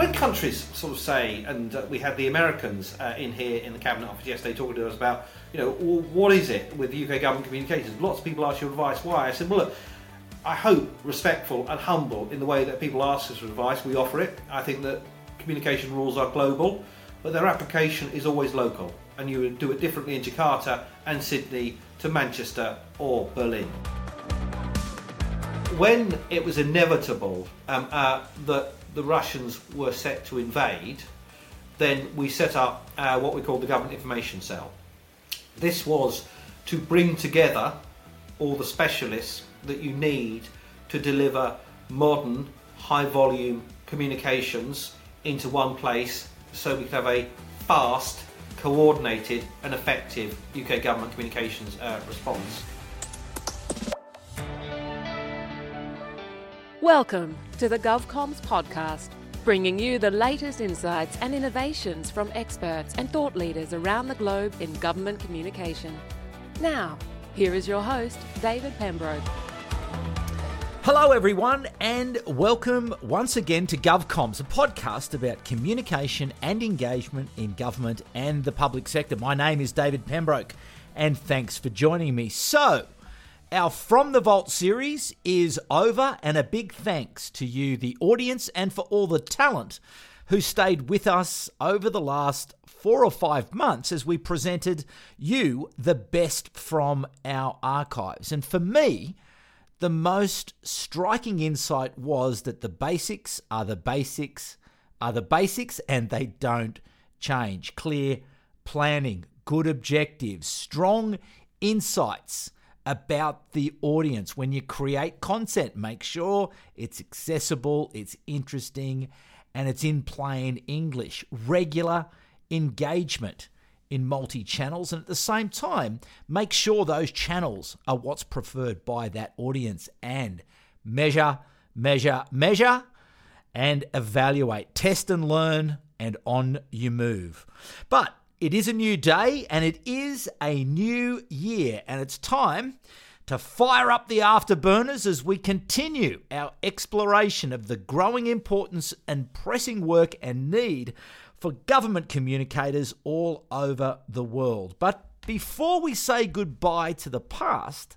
when countries sort of say, and uh, we had the Americans uh, in here in the cabinet office yesterday talking to us about, you know, what is it with UK government communications? Lots of people ask your advice. Why? I said, well, look. I hope respectful and humble in the way that people ask us for advice. We offer it. I think that communication rules are global, but their application is always local, and you would do it differently in Jakarta and Sydney to Manchester or Berlin. When it was inevitable um, uh, that the Russians were set to invade, then we set up uh, what we called the Government Information Cell. This was to bring together all the specialists that you need to deliver modern, high volume communications into one place so we could have a fast, coordinated, and effective UK government communications uh, response. Welcome to the GovComms podcast, bringing you the latest insights and innovations from experts and thought leaders around the globe in government communication. Now, here is your host, David Pembroke. Hello, everyone, and welcome once again to GovComms, a podcast about communication and engagement in government and the public sector. My name is David Pembroke, and thanks for joining me. So, our From the Vault series is over, and a big thanks to you, the audience, and for all the talent who stayed with us over the last four or five months as we presented you the best from our archives. And for me, the most striking insight was that the basics are the basics are the basics and they don't change. Clear planning, good objectives, strong insights about the audience. When you create content, make sure it's accessible, it's interesting, and it's in plain English. Regular engagement in multi channels, and at the same time, make sure those channels are what's preferred by that audience and measure, measure, measure, and evaluate. Test and learn, and on you move. But it is a new day and it is a new year, and it's time to fire up the afterburners as we continue our exploration of the growing importance and pressing work and need for government communicators all over the world. But before we say goodbye to the past,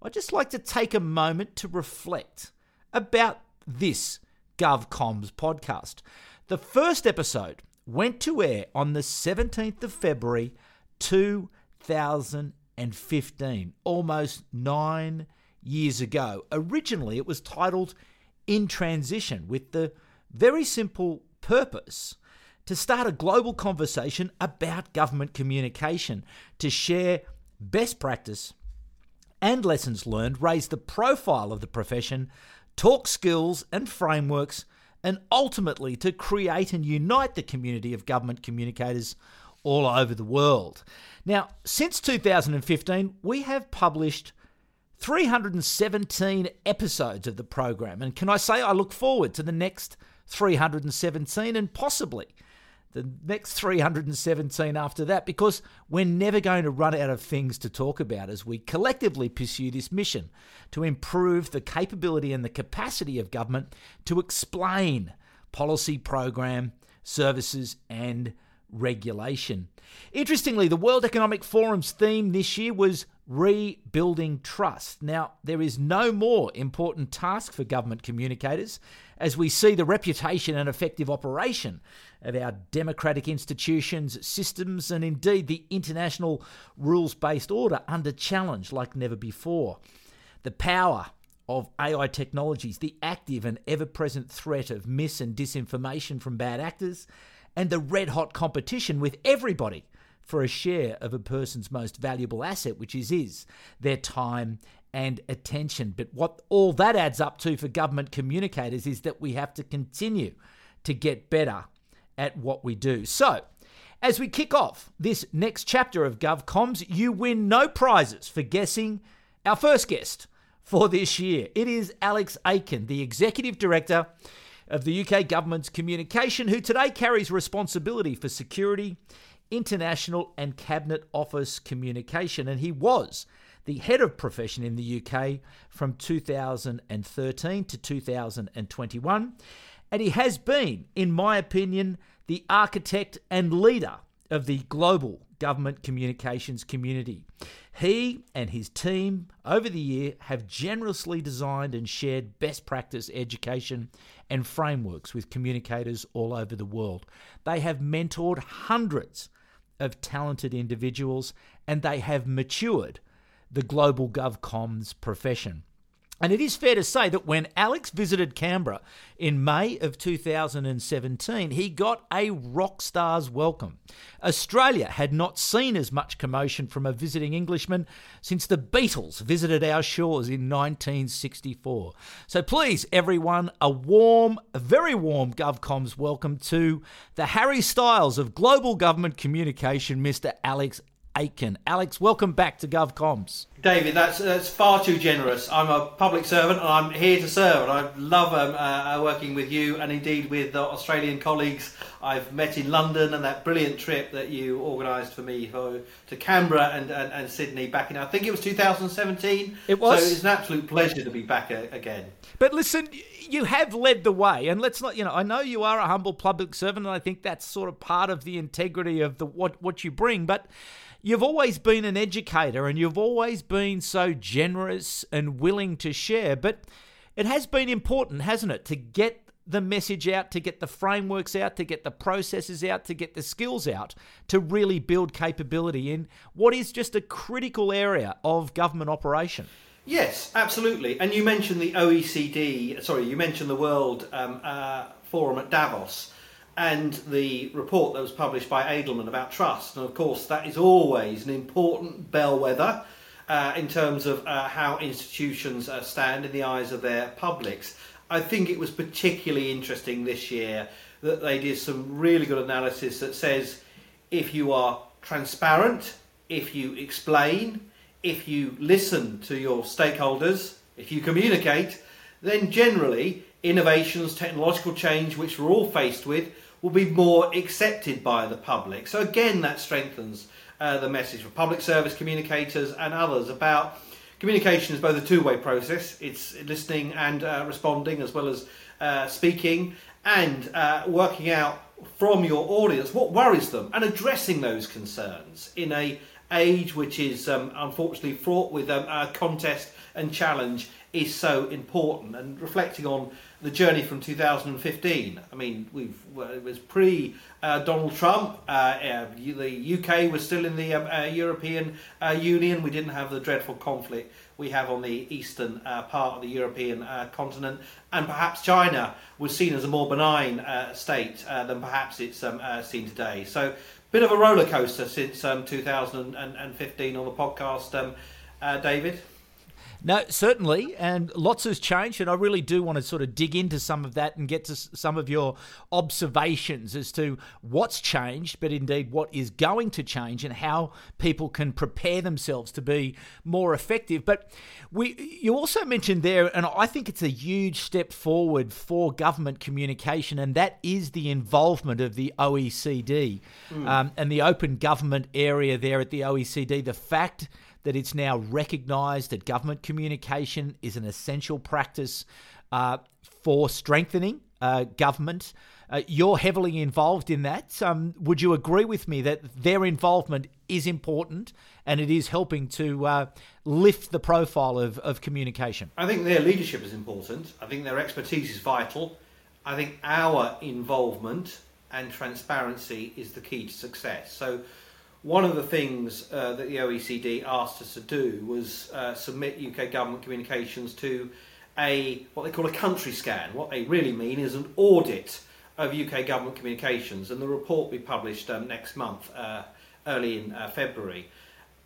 I'd just like to take a moment to reflect about this GovComms podcast. The first episode went to air on the 17th of February 2015, almost nine years ago. Originally, it was titled In Transition, with the very simple purpose to start a global conversation about government communication, to share best practice and lessons learned, raise the profile of the profession, talk skills and frameworks, and ultimately to create and unite the community of government communicators all over the world. Now, since 2015, we have published 317 episodes of the program. And can I say I look forward to the next 317 and possibly the next 317 after that because we're never going to run out of things to talk about as we collectively pursue this mission to improve the capability and the capacity of government to explain policy, program, services, and regulation. Interestingly, the World Economic Forum's theme this year was rebuilding trust. Now, there is no more important task for government communicators as we see the reputation and effective operation of our democratic institutions, systems, and indeed the international rules based order under challenge like never before. The power of AI technologies, the active and ever present threat of mis and disinformation from bad actors, and the red hot competition with everybody for a share of a person's most valuable asset, which is, is their time and attention. But what all that adds up to for government communicators is that we have to continue to get better at what we do. So, as we kick off this next chapter of GovComms, you win no prizes for guessing our first guest for this year. It is Alex Aiken, the Executive Director of the UK Government's Communication, who today carries responsibility for security, international, and Cabinet Office communication. And he was the head of profession in the UK from 2013 to 2021 And he has been, in my opinion, the architect and leader of the global government communications community. He and his team over the year have generously designed and shared best practice education and frameworks with communicators all over the world. They have mentored hundreds of talented individuals and they have matured the global GovComms profession. And it is fair to say that when Alex visited Canberra in May of 2017, he got a rock star's welcome. Australia had not seen as much commotion from a visiting Englishman since the Beatles visited our shores in 1964. So please, everyone, a warm, a very warm GovComms welcome to the Harry Styles of global government communication, Mr. Alex Aiken. Alex, welcome back to GovComms. David, that's that's far too generous. I'm a public servant and I'm here to serve, and I love um, uh, uh, working with you and indeed with the Australian colleagues I've met in London and that brilliant trip that you organised for me for, to Canberra and, and, and, Sydney back in I think it was 2017. It was. So it's an absolute pleasure to be back a, again. But listen, you have led the way, and let's not you know I know you are a humble public servant, and I think that's sort of part of the integrity of the what what you bring, but you've always been an educator and you've always been so generous and willing to share. But it has been important, hasn't it, to get the message out, to get the frameworks out, to get the processes out, to get the skills out, to really build capability in what is just a critical area of government operation. Yes, absolutely. And you mentioned the OECD, sorry, you mentioned the World um, uh, Forum at Davos and the report that was published by Edelman about trust. And of course, that is always an important bellwether uh, in terms of uh, how institutions uh, stand in the eyes of their publics. I think it was particularly interesting this year that they did some really good analysis that says if you are transparent, if you explain, if you listen to your stakeholders, if you communicate, then generally innovations, technological change, which we're all faced with, will be more accepted by the public. So again, that strengthens uh, the message for public service communicators and others about communication is both a two-way process. It's listening and uh, responding as well as uh, speaking and uh, working out from your audience what worries them and addressing those concerns in a age which is um, unfortunately fraught with um, contest and challenge is so important and reflecting on the journey from 2015. I mean, we've it was pre uh, Donald Trump. Uh, uh, the UK was still in the um, European uh, Union. We didn't have the dreadful conflict we have on the eastern part of the European continent, and perhaps China was seen as a more benign state than perhaps it's um, seen today. So, bit of a roller coaster since um, 2015 on the podcast, um, David. No, certainly, and lots has changed, and I really do want to sort of dig into some of that and get to some of your observations as to what's changed, but indeed what is going to change, and how people can prepare themselves to be more effective. But we, you also mentioned there, and I think it's a huge step forward for government communication, and that is the involvement of the OECD mm. um, and the open government area there at the OECD. The fact that it's now recognised that government communication is an essential practice uh, for strengthening uh, government. Uh, you're heavily involved in that. Um, would you agree with me that their involvement is important and it is helping to uh, lift the profile of, of communication? I think their leadership is important. I think their expertise is vital. I think our involvement and transparency is the key to success. So one of the things uh, that the OECD asked us to do was uh, submit UK government communications to a what they call a country scan. What they really mean is an audit of UK government communications, and the report will be published um, next month, uh, early in uh, February.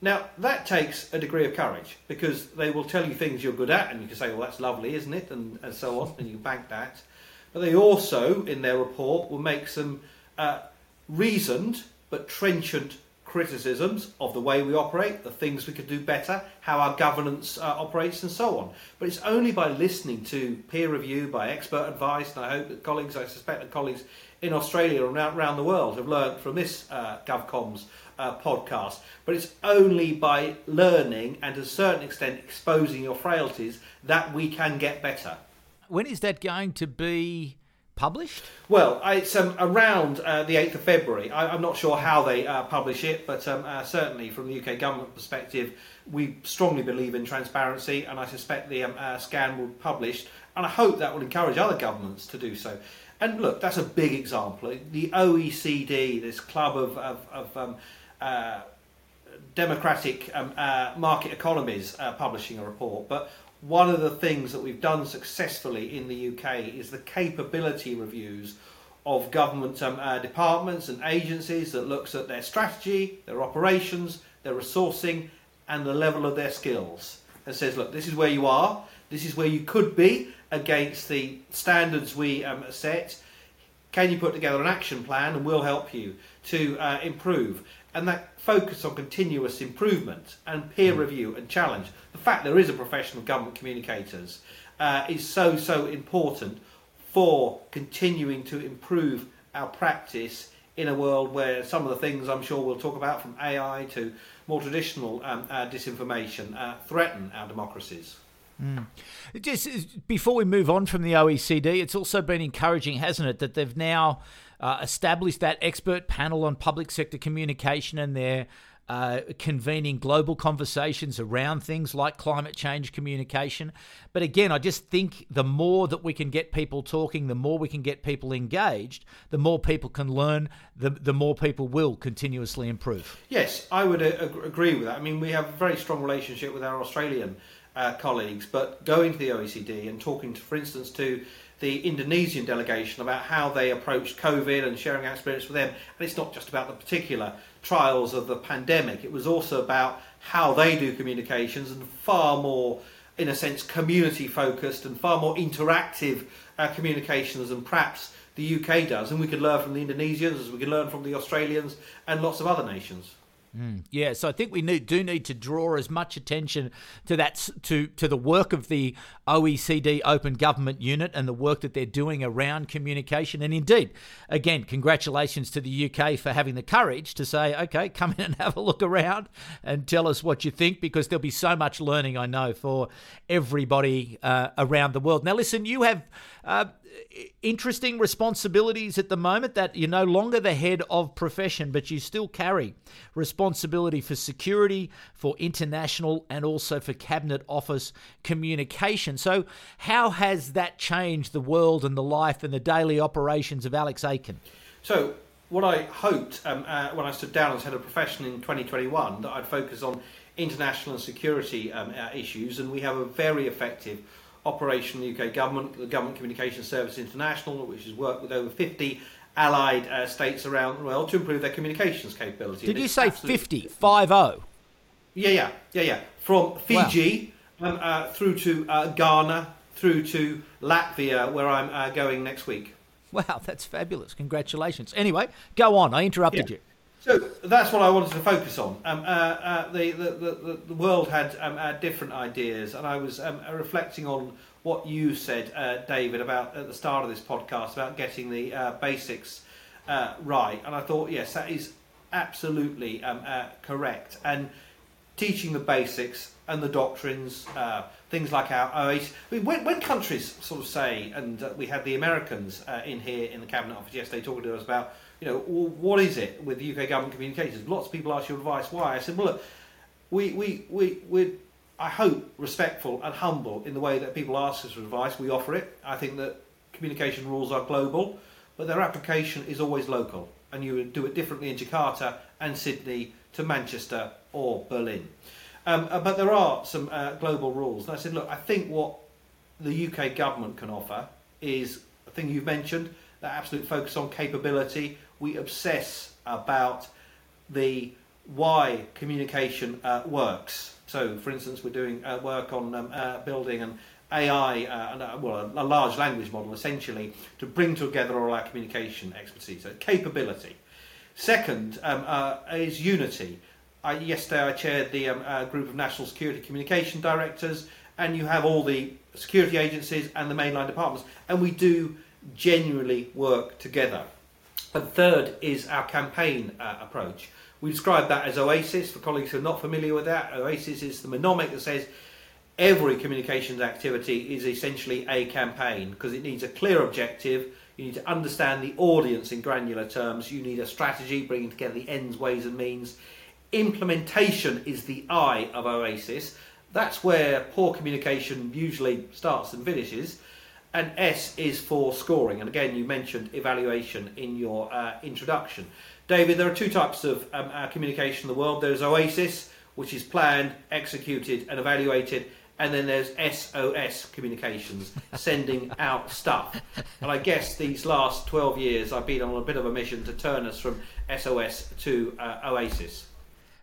Now that takes a degree of courage because they will tell you things you're good at, and you can say, "Well, that's lovely, isn't it?" and, and so on, and you bank that. But they also, in their report, will make some uh, reasoned but trenchant criticisms of the way we operate, the things we could do better, how our governance uh, operates, and so on. But it's only by listening to peer review, by expert advice, and I hope that colleagues, I suspect that colleagues in Australia and around the world have learned from this uh, GovComms uh, podcast. But it's only by learning and to a certain extent exposing your frailties that we can get better. When is that going to be published? Well, it's um, around uh, the 8th of February. I, am not sure how they uh, publish it, but um, uh, certainly from the UK government perspective, we strongly believe in transparency, and I suspect the um, uh, scan will be published, and I hope that will encourage other governments to do so. And look, that's a big example. The OECD, this club of, of, of um, uh, democratic um, uh, market economies, publishing a report, but one of the things that we've done successfully in the UK is the capability reviews of government um, uh, departments and agencies that looks at their strategy, their operations, their resourcing, and the level of their skills. And says, look, this is where you are, this is where you could be against the standards we um, set. Can you put together an action plan, and we'll help you to uh, improve? And that focus on continuous improvement and peer mm. review and challenge. The fact there is a profession of government communicators uh, is so, so important for continuing to improve our practice in a world where some of the things I'm sure we'll talk about, from AI to more traditional um, uh, disinformation, uh, threaten our democracies. Mm. Just before we move on from the OECD, it's also been encouraging, hasn't it, that they've now uh, established that expert panel on public sector communication and they're uh, convening global conversations around things like climate change communication. But again, I just think the more that we can get people talking, the more we can get people engaged, the more people can learn, the, the more people will continuously improve. Yes, I would uh, agree with that. I mean, we have a very strong relationship with our Australian uh, colleagues, but going to the OECD and talking, to, for instance, to the Indonesian delegation about how they approached COVID and sharing our experience with them. And it's not just about the particular trials of the pandemic, it was also about how they do communications and far more, in a sense, community focused and far more interactive uh, communications than perhaps the UK does. And we could learn from the Indonesians as we can learn from the Australians and lots of other nations. Mm, yeah, so I think we need, do need to draw as much attention to that to to the work of the OECD Open Government Unit and the work that they're doing around communication. And indeed, again, congratulations to the UK for having the courage to say, okay, come in and have a look around and tell us what you think, because there'll be so much learning, I know, for everybody uh, around the world. Now, listen, you have. Uh, interesting responsibilities at the moment that you're no longer the head of profession, but you still carry responsibility for security, for international, and also for cabinet office communication. So, how has that changed the world and the life and the daily operations of Alex Aiken? So, what I hoped um, uh, when I stood down as head of profession in 2021 that I'd focus on international and security um, uh, issues, and we have a very effective operation the UK government, the Government Communications Service International, which has worked with over 50 allied uh, states around the world to improve their communications capability. Did you say 50? 5 0? Yeah, yeah, yeah, yeah. From Fiji wow. um, uh, through to uh, Ghana, through to Latvia, where I'm uh, going next week. Wow, that's fabulous. Congratulations. Anyway, go on. I interrupted yeah. you. So that's what I wanted to focus on. Um, uh, uh, the, the, the, the, world had um, uh, different ideas, and I was um, reflecting on what you said, uh, David, about at the start of this podcast about getting the uh, basics uh, right. And I thought, yes, that is absolutely um, correct. And teaching the basics and the doctrines, things like our OAS. I mean, when, when, countries sort of say, and we had the Americans in here in the Cabinet Office yesterday talking to us about you know, well, what is it with the UK government communications? Lots of people ask your advice. Why? I said, well, look, we, we, we, we I hope, respectful and humble in the way that people ask us for advice. We offer it. I think that communication rules are global, but their application is always local. And you would do it differently in Jakarta and Sydney to Manchester or Berlin. Um, uh, but there are some uh, global rules. And I said, look, I think what the UK government can offer is a thing you've mentioned, that absolute focus on capability, we obsess about the why communication uh, works. So, for instance, we're doing uh, work on um, uh, building an AI, uh, uh, well, a, a, large language model essentially to bring together all our communication expertise. So, capability. Second um, uh, is unity. I, yesterday, I chaired the um, group of national security communication directors, and you have all the security agencies and the mainline departments, and we do genuinely work together. And third is our campaign uh, approach. We describe that as OASIS. For colleagues who are not familiar with that, OASIS is the mnemonic that says every communications activity is essentially a campaign because it needs a clear objective, You need to understand the audience in granular terms. You need a strategy, bringing together the ends, ways, and means. Implementation is the I of OASIS. That's where poor communication usually starts and finishes. And S is for scoring. And again, you mentioned evaluation in your uh, introduction. David, there are two types of um, uh, communication in the world. There's OASIS, which is planned, executed, and evaluated. And then there's SOS communications, sending out stuff. And I guess these last 12 years I've been on a bit of a mission to turn us from SOS to uh, OASIS.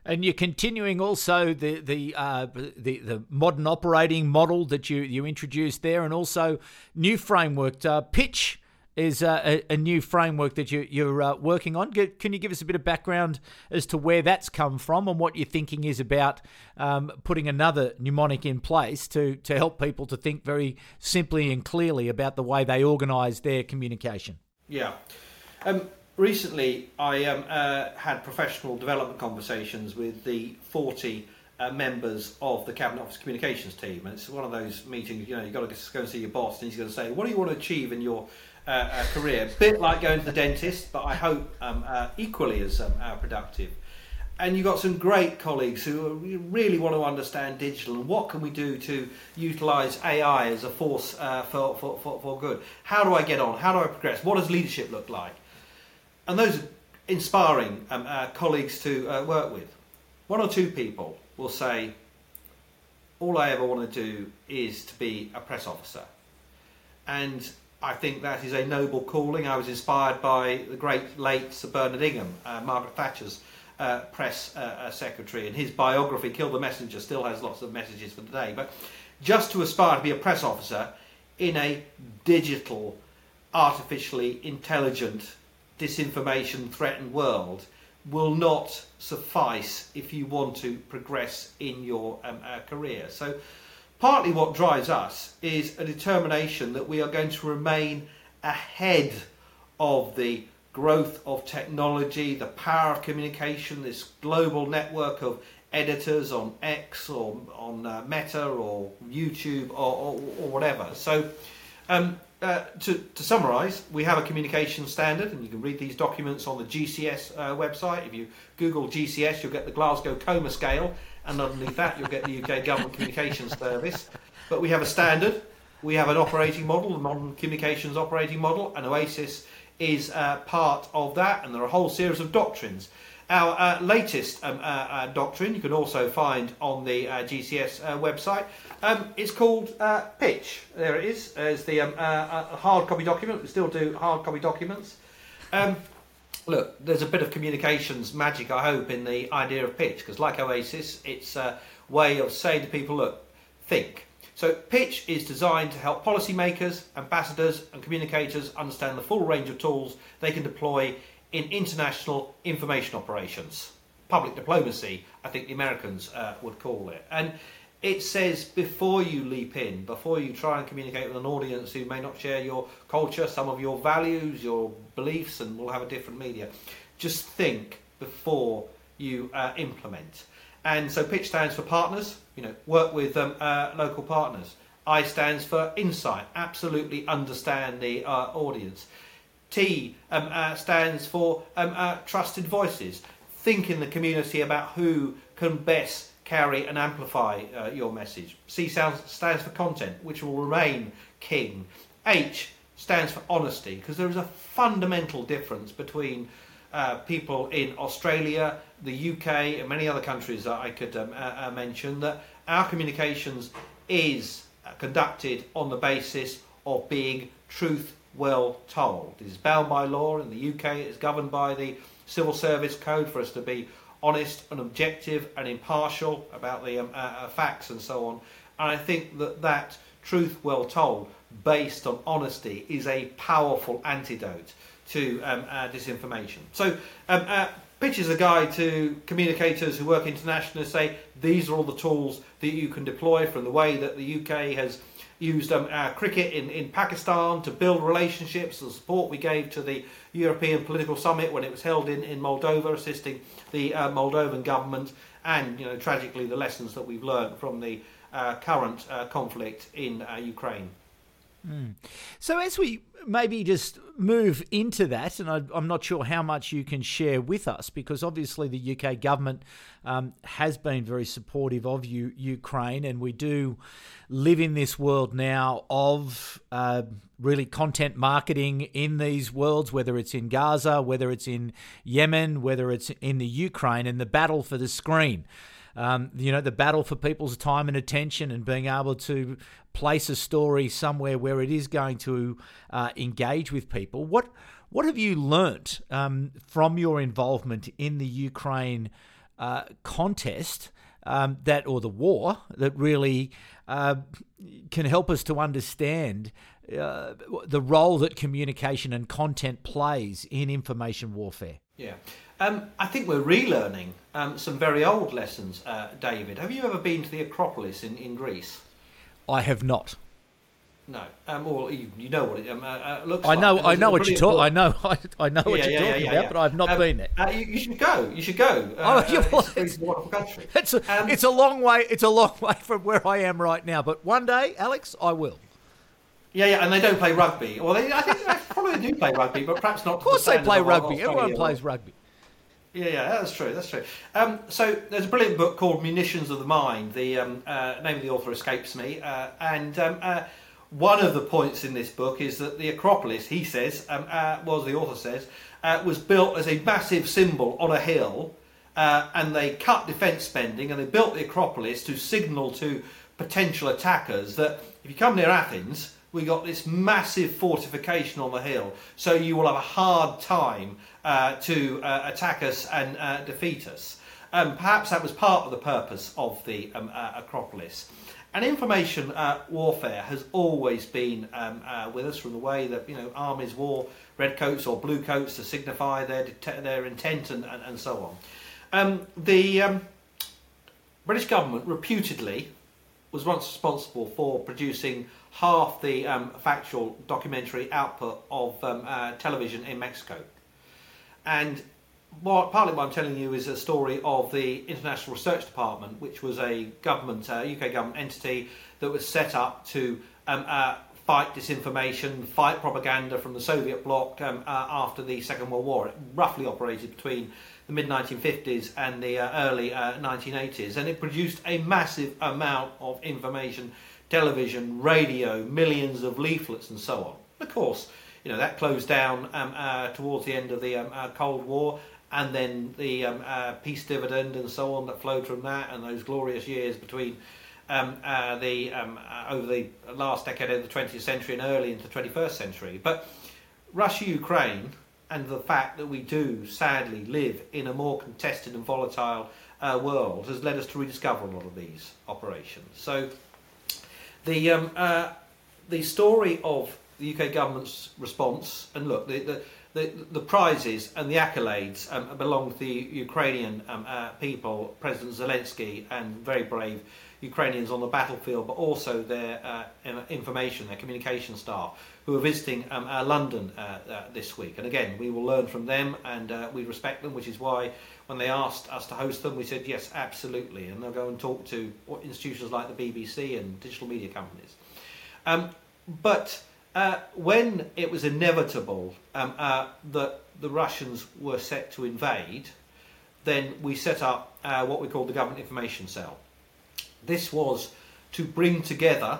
And you're continuing also the the, uh, the the modern operating model that you you introduced there, and also new framework uh, pitch is a, a, new framework that you, you're uh, working on. Can you give us a bit of background as to where that's come from and what your thinking is about um, putting another mnemonic in place to, to help people to think very simply and clearly about the way they organise their communication? Yeah. Um, recently, I um, uh, had professional development conversations with the 40 uh, members of the Cabinet Office Communications team. And it's one of those meetings, you know, you've got to go and see your boss and he's going to say, what do you want to achieve in your uh, uh, career? A bit like going to the dentist, but I hope um, uh, equally as um, uh, productive. And you've got some great colleagues who really want to understand digital and what can we do to utilise AI as a force for, for, for, for good. How do I get on? How do I progress? What does leadership look like? And those inspiring um, uh, colleagues to uh, work with. One or two people will say, all I ever want to do is to be a press officer. And I think that is a noble calling. I was inspired by the great late Sir Bernard Ingham, uh, Margaret Thatcher's uh, press uh, uh, secretary, and his biography, Kill the Messenger, still has lots of messages for today. But just to aspire to be a press officer in a digital, artificially intelligent, disinformation threatened world will not suffice if you want to progress in your um, uh, career. So, partly what drives us is a determination that we are going to remain ahead of the growth of technology, the power of communication, this global network of editors on X or on uh, Meta or YouTube or, or, or whatever. So, um, uh, to, to summarise, we have a communication standard, and you can read these documents on the GCS uh, website. If you Google GCS, you'll get the Glasgow Coma Scale, and underneath that, you'll get the UK Government Communications Service. But we have a standard, we have an operating model, the Modern Communications Operating Model, and OASIS is uh, part of that, and there are a whole series of doctrines. Our uh, latest um, uh, uh, doctrine you can also find on the uh, GCS uh, website. Um, it's called uh, Pitch. There it is. There's the um, hard copy document. We still do hard copy documents. Um, look, there's a bit of communications magic, I hope, in the idea of pitch, because like OASIS, it's a way of saying to people, look, think. So, pitch is designed to help policymakers, ambassadors, and communicators understand the full range of tools they can deploy in international information operations. Public diplomacy, I think the Americans uh, would call it. And it says before you leap in, before you try and communicate with an audience who may not share your culture, some of your values, your beliefs, and will have a different media, just think before you uh, implement. And so pitch stands for partners, you know, work with um, uh, local partners. I stands for insight, absolutely understand the uh, audience. T um, uh, stands for um, uh, trusted voices. Think in the community about who can best carry and amplify uh, your message. C sounds, stands for content, which will remain king. H stands for honesty, because there is a fundamental difference between uh, people in Australia, the UK, and many other countries that I could um, uh, uh, mention, that our communications is conducted on the basis of being truth well told. It is bound by law in the UK, it is governed by the Civil Service Code for us to be honest and objective and impartial about the um, uh, uh, facts and so on. And I think that that truth well told, based on honesty, is a powerful antidote to um, uh, disinformation. So, um, uh, Pitch is a guide to communicators who work internationally say these are all the tools that you can deploy from the way that the UK has used um, cricket in, in Pakistan to build relationships, the support we gave to the European Political Summit when it was held in, in Moldova, assisting the uh, Moldovan government, and you know tragically the lessons that we've learned from the uh, current uh, conflict in uh, Ukraine. Mm. So, as we maybe just move into that, and I, am not sure how much you can share with us, because obviously the UK government um, has been very supportive of Ukraine, and we do live in this world now of uh, really content marketing in these worlds, whether it's in Gaza, whether it's in Yemen, whether it's in the Ukraine, and the battle for the screen. Um, you know, the battle for people's time and attention and being able to place a story somewhere where it is going to uh, engage with people. What what have you learnt um, from your involvement in the Ukraine uh, contest um, that or the war that really uh, can help us to understand uh, the role that communication and content plays in information warfare? Yeah. Um, I think we're relearning um, some very old lessons, uh, David. Have you ever been to the Acropolis in, in Greece? I have not. No, um, well, you, you know what it um, uh, uh looks I know, like. I know what you talk. I know, I, I know yeah, what you're yeah, talking yeah, about, but I've not um, been there. Uh, you, you, should go. You should go. oh, yeah, well, it's, a wonderful country. It's a, um, it's a long way. It's a long way from where I am right now. But one day, Alex, I will. Yeah, yeah, and they don't play rugby. Well, they, I think they probably do play rugby, but perhaps not. Of course, the they play rugby. Everyone plays rugby. Yeah, yeah, that's true. That's true. Um, so there's a brilliant book called Munitions of the Mind. The um, uh, name of the author escapes me, uh, and um, uh, one of the points in this book is that the Acropolis, he says, um, uh, well, as the author says, uh, was built as a massive symbol on a hill, uh, and they cut defence spending and they built the Acropolis to signal to potential attackers that if you come near Athens, we got this massive fortification on the hill, so you will have a hard time uh, to uh, attack us and uh, defeat us. Um, perhaps that was part of the purpose of the um, uh, Acropolis. And information uh, warfare has always been um, uh, with us from the way that you know armies wore red coats or blue coats to signify their their intent and, and, and so on. Um, the um, British government reputedly was once responsible for producing half the um, factual documentary output of television in Mexico. And what, partly what I'm telling you is a story of the International Research Department, which was a government, UK government entity that was set up to um, uh, fight disinformation, fight propaganda from the Soviet bloc um, uh, after the Second World War. It roughly operated between the mid 1950s and the uh, early 1980s, uh, and it produced a massive amount of information television, radio, millions of leaflets, and so on. Of course, you know that closed down um, uh, towards the end of the um, uh, Cold War, and then the um, uh, peace dividend and so on that flowed from that, and those glorious years between um, uh, the um, uh, over the last decade of the 20th century and early into the 21st century. But Russia, Ukraine, and the fact that we do sadly live in a more contested and volatile uh, world has led us to rediscover a lot of these operations. So the the story of the UK government's response, and look, the, the, the, the prizes and the accolades um, belong to the Ukrainian um, uh, people, President Zelensky, and very brave Ukrainians on the battlefield, but also their uh, information, their communication staff, who are visiting um, uh, London uh, uh, this week. And again, we will learn from them, and uh, we respect them, which is why when they asked us to host them, we said yes, absolutely, and they'll go and talk to institutions like the BBC and digital media companies. Um, but uh, when it was inevitable um, uh, that the Russians were set to invade, then we set up uh, what we call the Government Information Cell. This was to bring together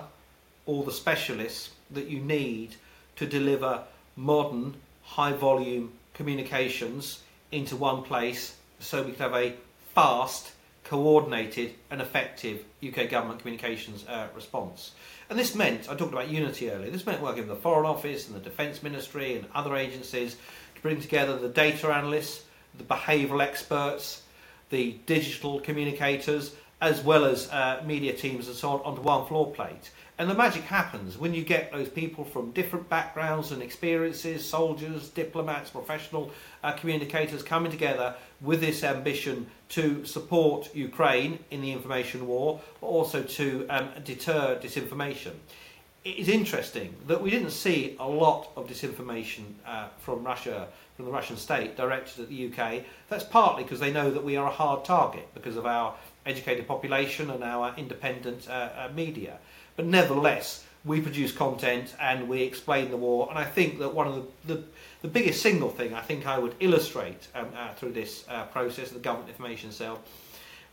all the specialists that you need to deliver modern, high volume communications into one place so we could have a fast, coordinated, and effective UK government communications uh, response. And this meant, I talked about unity earlier, this meant working with the Foreign Office and the Defence Ministry and other agencies to bring together the data analysts, the behavioural experts, the digital communicators, as well as uh, media teams and so on, onto one floor plate. And the magic happens when you get those people from different backgrounds and experiences soldiers, diplomats, professional uh, communicators coming together with this ambition to support Ukraine in the information war, but also to um, deter disinformation. It is interesting that we didn't see a lot of disinformation uh, from Russia, from the Russian state, directed at the UK. That's partly because they know that we are a hard target because of our educated population and our independent uh, uh, media. But nevertheless, we produce content and we explain the war. And I think that one of the, the, the biggest single thing I think I would illustrate um, uh, through this uh, process of the Government Information Cell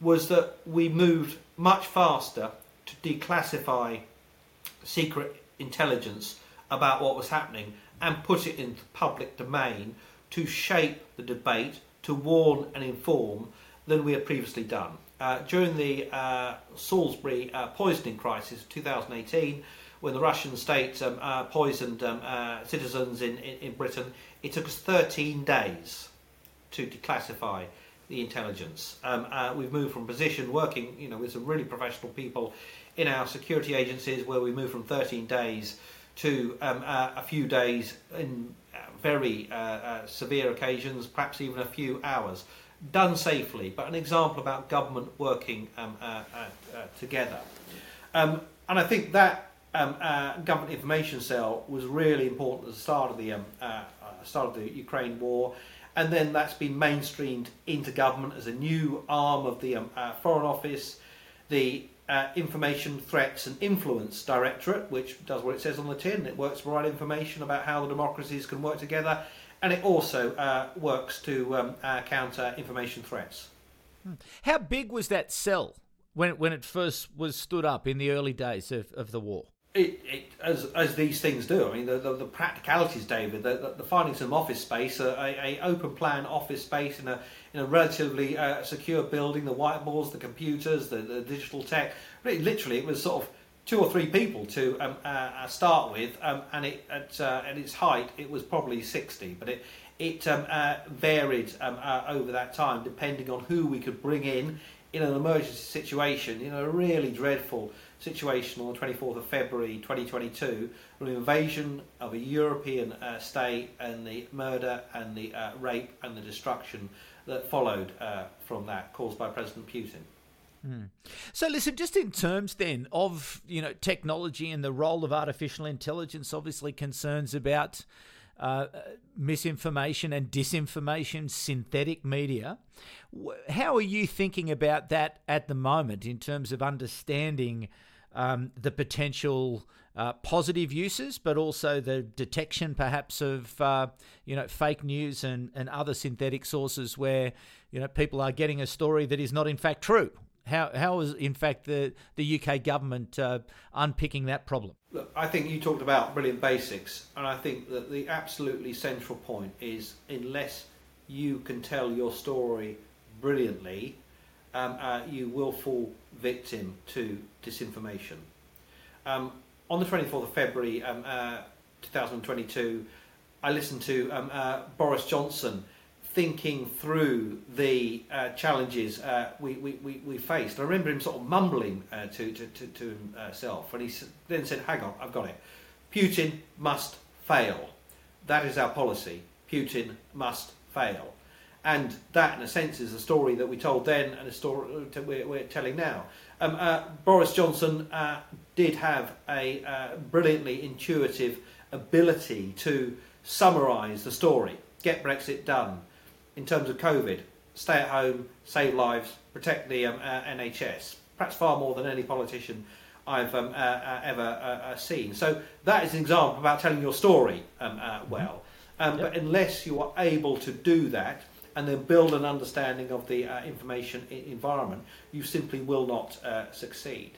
was that we moved much faster to declassify secret intelligence about what was happening and put it into the public domain to shape the debate, to warn and inform than we had previously done. Uh, during the uh, Salisbury uh, poisoning crisis of 2018, when the Russian state um, uh, poisoned um, uh, citizens in, in, in, Britain, it took us 13 days to declassify the intelligence. Um, we've moved from position working, you know, with some really professional people in our security agencies, where we moved from 13 days to um, a few days in very severe occasions, perhaps even a few hours done safely, but an example about government working um, uh, uh, uh, together. Um, and I think that um, uh, government information cell was really important at the start of the um, uh, uh, start of the Ukraine war, and then that's been mainstreamed into government as a new arm of the um, Foreign Office, the Information Threats and Influence Directorate, which does what it says on the tin. It works to provide information about how the democracies can work together and it also uh, works to um, uh, counter information threats. Hmm. How big was that cell when it, when it first was stood up in the early days of, of the war? It, it, as, as these things do. I mean, the, the, the practicalities, David, the, the, the, finding some office space, a, a, a, open plan office space in a in a relatively uh, secure building, the whiteboards, the computers, the, the digital tech. Literally, it was sort of two or three people to um, uh, uh, start with, um, and it, at, uh, at its height it was probably 60, but it, it um, uh, varied um, uh, over that time depending on who we could bring in in an emergency situation, in a really dreadful situation on the 24th of February 2022, an invasion of a European uh, state and the murder and the rape and the destruction that followed from that caused by President Putin. Mm. So, listen, just in terms then of you know technology and the role of artificial intelligence, obviously concerns about uh, misinformation and disinformation, synthetic media. How are you thinking about that at the moment in terms of understanding um, the potential uh, positive uses, but also the detection perhaps of uh, you know fake news and, and other synthetic sources where you know people are getting a story that is not in fact true how, how is, in fact, the, the UK government uh, unpicking that problem? Look, I think you talked about brilliant basics, and I think that the absolutely central point is unless you can tell your story brilliantly, um, uh, you will fall victim to disinformation. Um, on the 24th of February um, uh, 2022, I listened to um, uh, Boris Johnson thinking through the uh, challenges uh, we, we, we, we, faced. I remember him sort of mumbling uh, to, to, to, to, himself, and he then said, Hang on, I've got it. Putin must fail. That is our policy. Putin must fail. And that, in a sense, is the story that we told then and the story we're, we're telling now. Um, uh, Boris Johnson uh, did have a uh, brilliantly intuitive ability to summarise the story, get Brexit done, in terms of COVID. Stay at home, save lives, protect the um, uh, NHS. Perhaps far more than any politician I've um, uh, uh, ever uh, uh, seen. So that is an example about telling your story um, uh, mm-hmm. well. Um, yep. But unless you are able to do that and then build an understanding of the information I- environment, you simply will not succeed.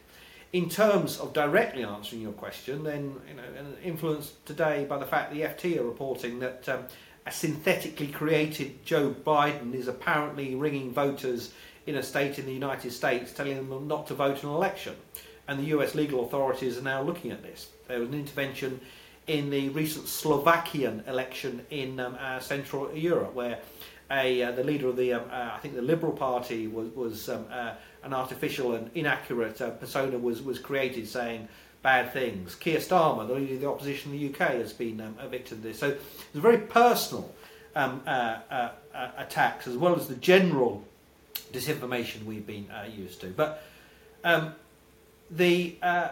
In terms of directly answering your question, then you know, influenced today by the fact the FT are reporting that um, a synthetically created Joe Biden is apparently ringing voters in a state in the United States telling them not to vote in an election. And the US legal authorities are now looking at this. There was an intervention in the recent Slovakian election in um, uh, Central Europe where a, uh, the leader of the, um, uh, I think the Liberal Party was, was um, uh, an artificial and inaccurate uh, persona was, was created saying bad things. Keir Starmer, the leader of the opposition in the UK, has been um, a victim of this. So it's very personal um, uh, uh, uh, attacks as well as the general disinformation we've been uh, used to. But um, the uh,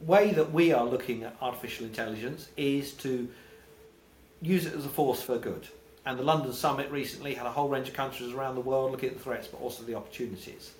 way that we are looking at artificial intelligence is to use it as a force for good. And the London Summit recently had a whole range of countries around the world looking at the threats but also the opportunities.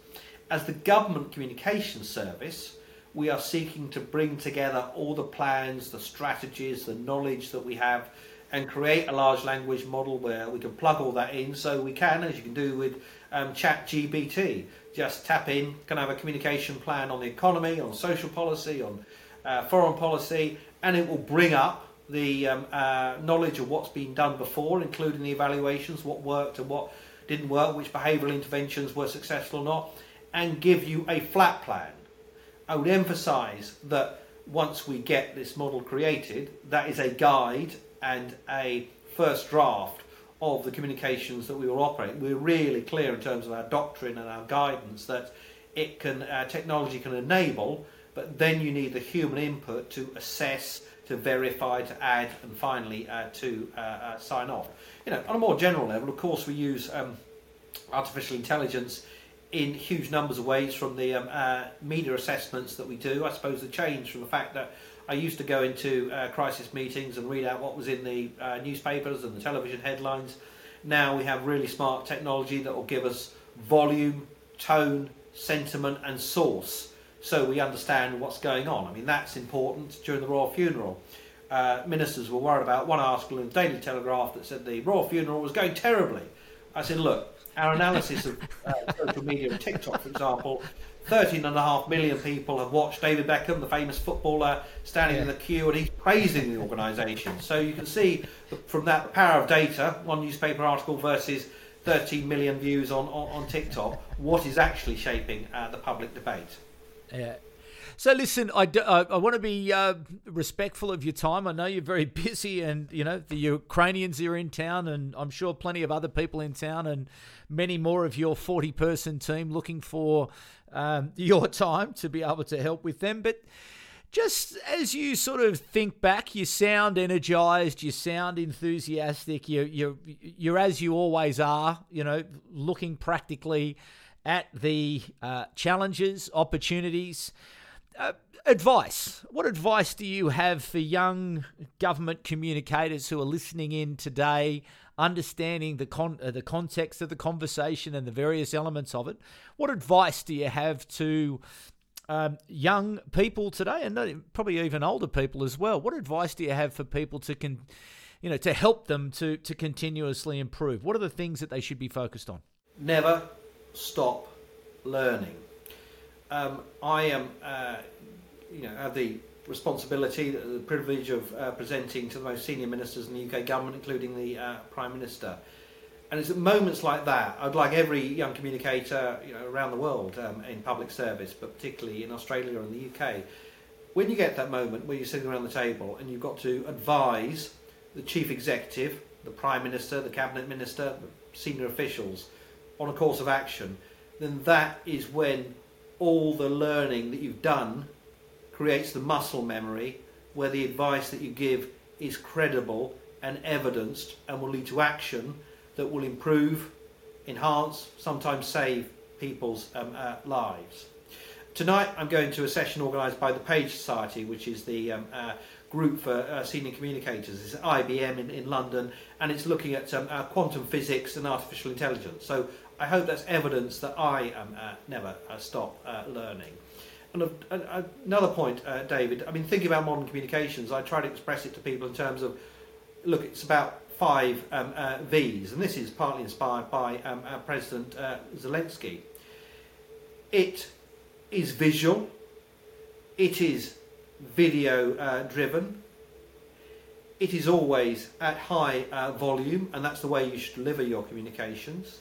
As the government communications service, we are seeking to bring together all the plans, the strategies, the knowledge that we have, and create a large language model where we can plug all that in. So we can, as you can do with um, Chat GPT, just tap in, can have a communication plan on the economy, on social policy, on uh, foreign policy, and it will bring up the um, uh, knowledge of what's been done before, including the evaluations, what worked and what didn't work, which behavioural interventions were successful or not, and give you a flat plan. I would emphasise that once we get this model created, that is a guide and a first draft of the communications that we will operate. We're really clear in terms of our doctrine and our guidance that it can uh, technology can enable, but then you need the human input to assess, to verify, to add, and finally uh, to uh, uh sign off. You know, on a more general level, of course, we use um, artificial intelligence in huge numbers of ways from the um, uh, media assessments that we do. I suppose the change from the fact that I used to go into uh, crisis meetings and read out what was in the uh, newspapers and the television headlines. Now we have really smart technology that will give us volume, tone, sentiment, and source so we understand what's going on. I mean, that's important during the royal funeral. Uh, ministers were worried about one article in the Daily Telegraph that said the royal funeral was going terribly. I said, look, our analysis of uh, social media and TikTok, for example, 13.5 million people have watched David Beckham, the famous footballer, standing yeah. in the queue, and he's praising the organisation. So you can see from that power of data, one newspaper article versus 13 million views on, on, on TikTok, what is actually shaping uh, the public debate. Yeah. So listen, I, do, I, I want to be uh, respectful of your time. I know you're very busy, and you know the Ukrainians are in town, and I'm sure plenty of other people in town, and many more of your 40 person team looking for um, your time to be able to help with them. But just as you sort of think back, you sound energized, you sound enthusiastic, you, you're, you're as you always are, you know, looking practically at the uh, challenges, opportunities. Uh, advice. What advice do you have for young government communicators who are listening in today, understanding the con- uh, the context of the conversation and the various elements of it? What advice do you have to um, young people today, and probably even older people as well? What advice do you have for people to can, you know, to help them to to continuously improve? What are the things that they should be focused on? Never stop learning. Um, I am, uh, you know, have the responsibility, the privilege of uh, presenting to the most senior ministers in the UK government, including the uh, Prime Minister. And it's at moments like that, I'd like every young communicator you know, around the world um, in public service, but particularly in Australia and the UK, when you get that moment where you're sitting around the table and you've got to advise the chief executive, the prime minister, the cabinet minister, senior officials on a course of action, then that is when all the learning that you've done creates the muscle memory where the advice that you give is credible and evidenced and will lead to action that will improve, enhance, sometimes save people's um, uh, lives. Tonight I'm going to a session organised by the Page Society, which is the um, uh, group for uh, senior communicators. It's IBM in, in London and it's looking at um, uh, quantum physics and artificial intelligence. So I hope that's evidence that I am uh, never uh, stop uh, learning. And uh, another point, uh, David, I mean, thinking about modern communications, I try to express it to people in terms of look, it's about five um, uh, V's, and this is partly inspired by um, President Zelensky. It is visual, it is video driven, it is always at high volume, and that's the way you should deliver your communications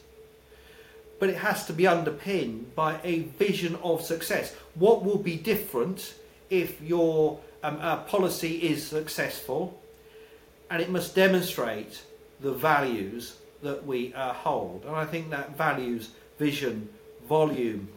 but it has to be underpinned by a vision of success. What will be different if your um, uh, policy is successful? And it must demonstrate the values that we uh, hold. And I think that values, vision, volume,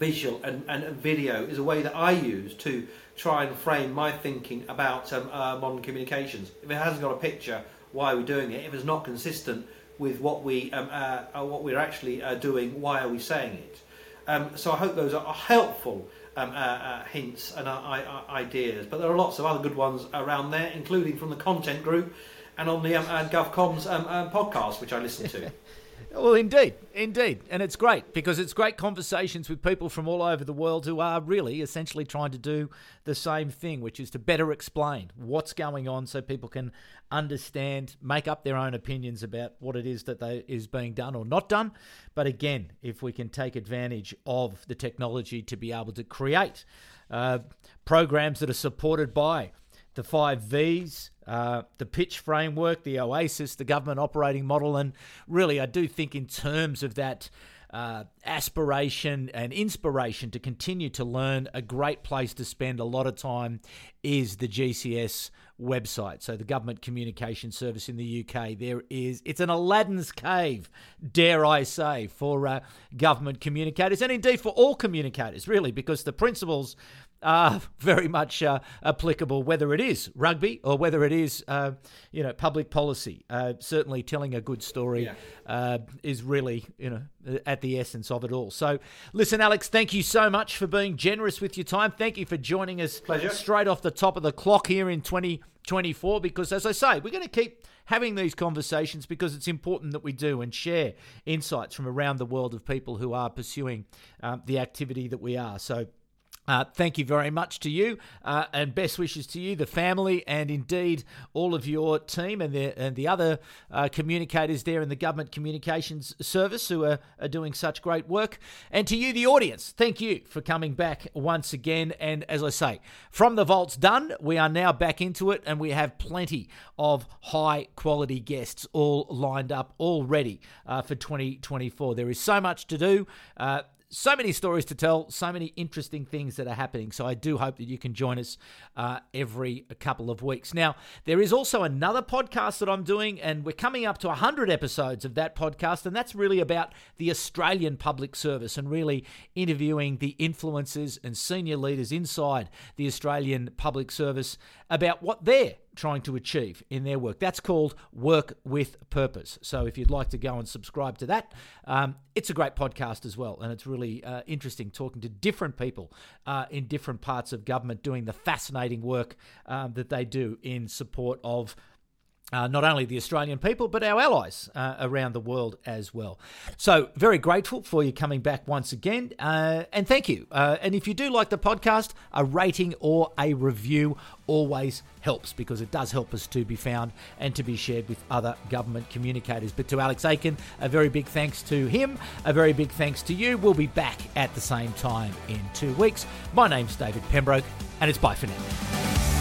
visual, and, and video is a way that I use to try and frame my thinking about um, uh, modern communications. If it hasn't got a picture, why are we doing it? If it's not consistent with what we um, uh, uh, what we're actually uh, doing. Why are we saying it? Um, so I hope those are helpful um, uh, uh hints and uh, ideas. But there are lots of other good ones around there, including from the content group and on the um, GovComms um, podcast, which I listen to. Well, indeed, indeed. And it's great because it's great conversations with people from all over the world who are really essentially trying to do the same thing, which is to better explain what's going on so people can understand, make up their own opinions about what it is that they, is being done or not done. But again, if we can take advantage of the technology to be able to create uh, programs that are supported by the five V's, uh, the pitch framework, the OASIS, the government operating model. And really, I do think, in terms of that uh, aspiration and inspiration to continue to learn, a great place to spend a lot of time is the GCS website. So, the Government Communication Service in the UK. There is, it's an Aladdin's cave, dare I say, for uh, government communicators and indeed for all communicators, really, because the principles are very much uh, applicable, whether it is rugby or whether it is, uh, you know, public policy. Uh, certainly, telling a good story yeah. Uh, is really, you know, at the essence of it all. So, listen, Alex, thank you so much for being generous with your time. Thank you for joining us Pleasure. straight off the top of the clock here in 2024. Because, as I say, we're going to keep having these conversations because it's important that we do and share insights from around the world of people who are pursuing um, the activity that we are. So. Uh, thank you very much to you, uh, and best wishes to you, the family, and indeed all of your team and the and the other uh, communicators there in the government communications service who are, are doing such great work. And to you, the audience, thank you for coming back once again. And as I say, from the vaults done, we are now back into it, and we have plenty of high quality guests all lined up, already uh, for 2024. There is so much to do. So many stories to tell, so many interesting things that are happening. So I do hope that you can join us uh, every couple of weeks. Now, there is also another podcast that I'm doing, and we're coming up to 100 episodes of that podcast, and that's really about the Australian public service and really interviewing the influencers and senior leaders inside the Australian public service about what they're trying to achieve in their work. That's called Work with Purpose. So if you'd like to go and subscribe to that, um, it's a great podcast as well. And it's really uh, interesting talking to different people uh, in different parts of government doing the fascinating work um, that they do in support of uh, not only the Australian people, but our allies uh, around the world as well. So, very grateful for you coming back once again. Uh, and thank you. Uh, and if you do like the podcast, a rating or a review always helps because it does help us to be found and to be shared with other government communicators. But to Alex Aiken, a very big thanks to him, a very big thanks to you. We'll be back at the same time in two weeks. My name's David Pembroke, and it's bye for now.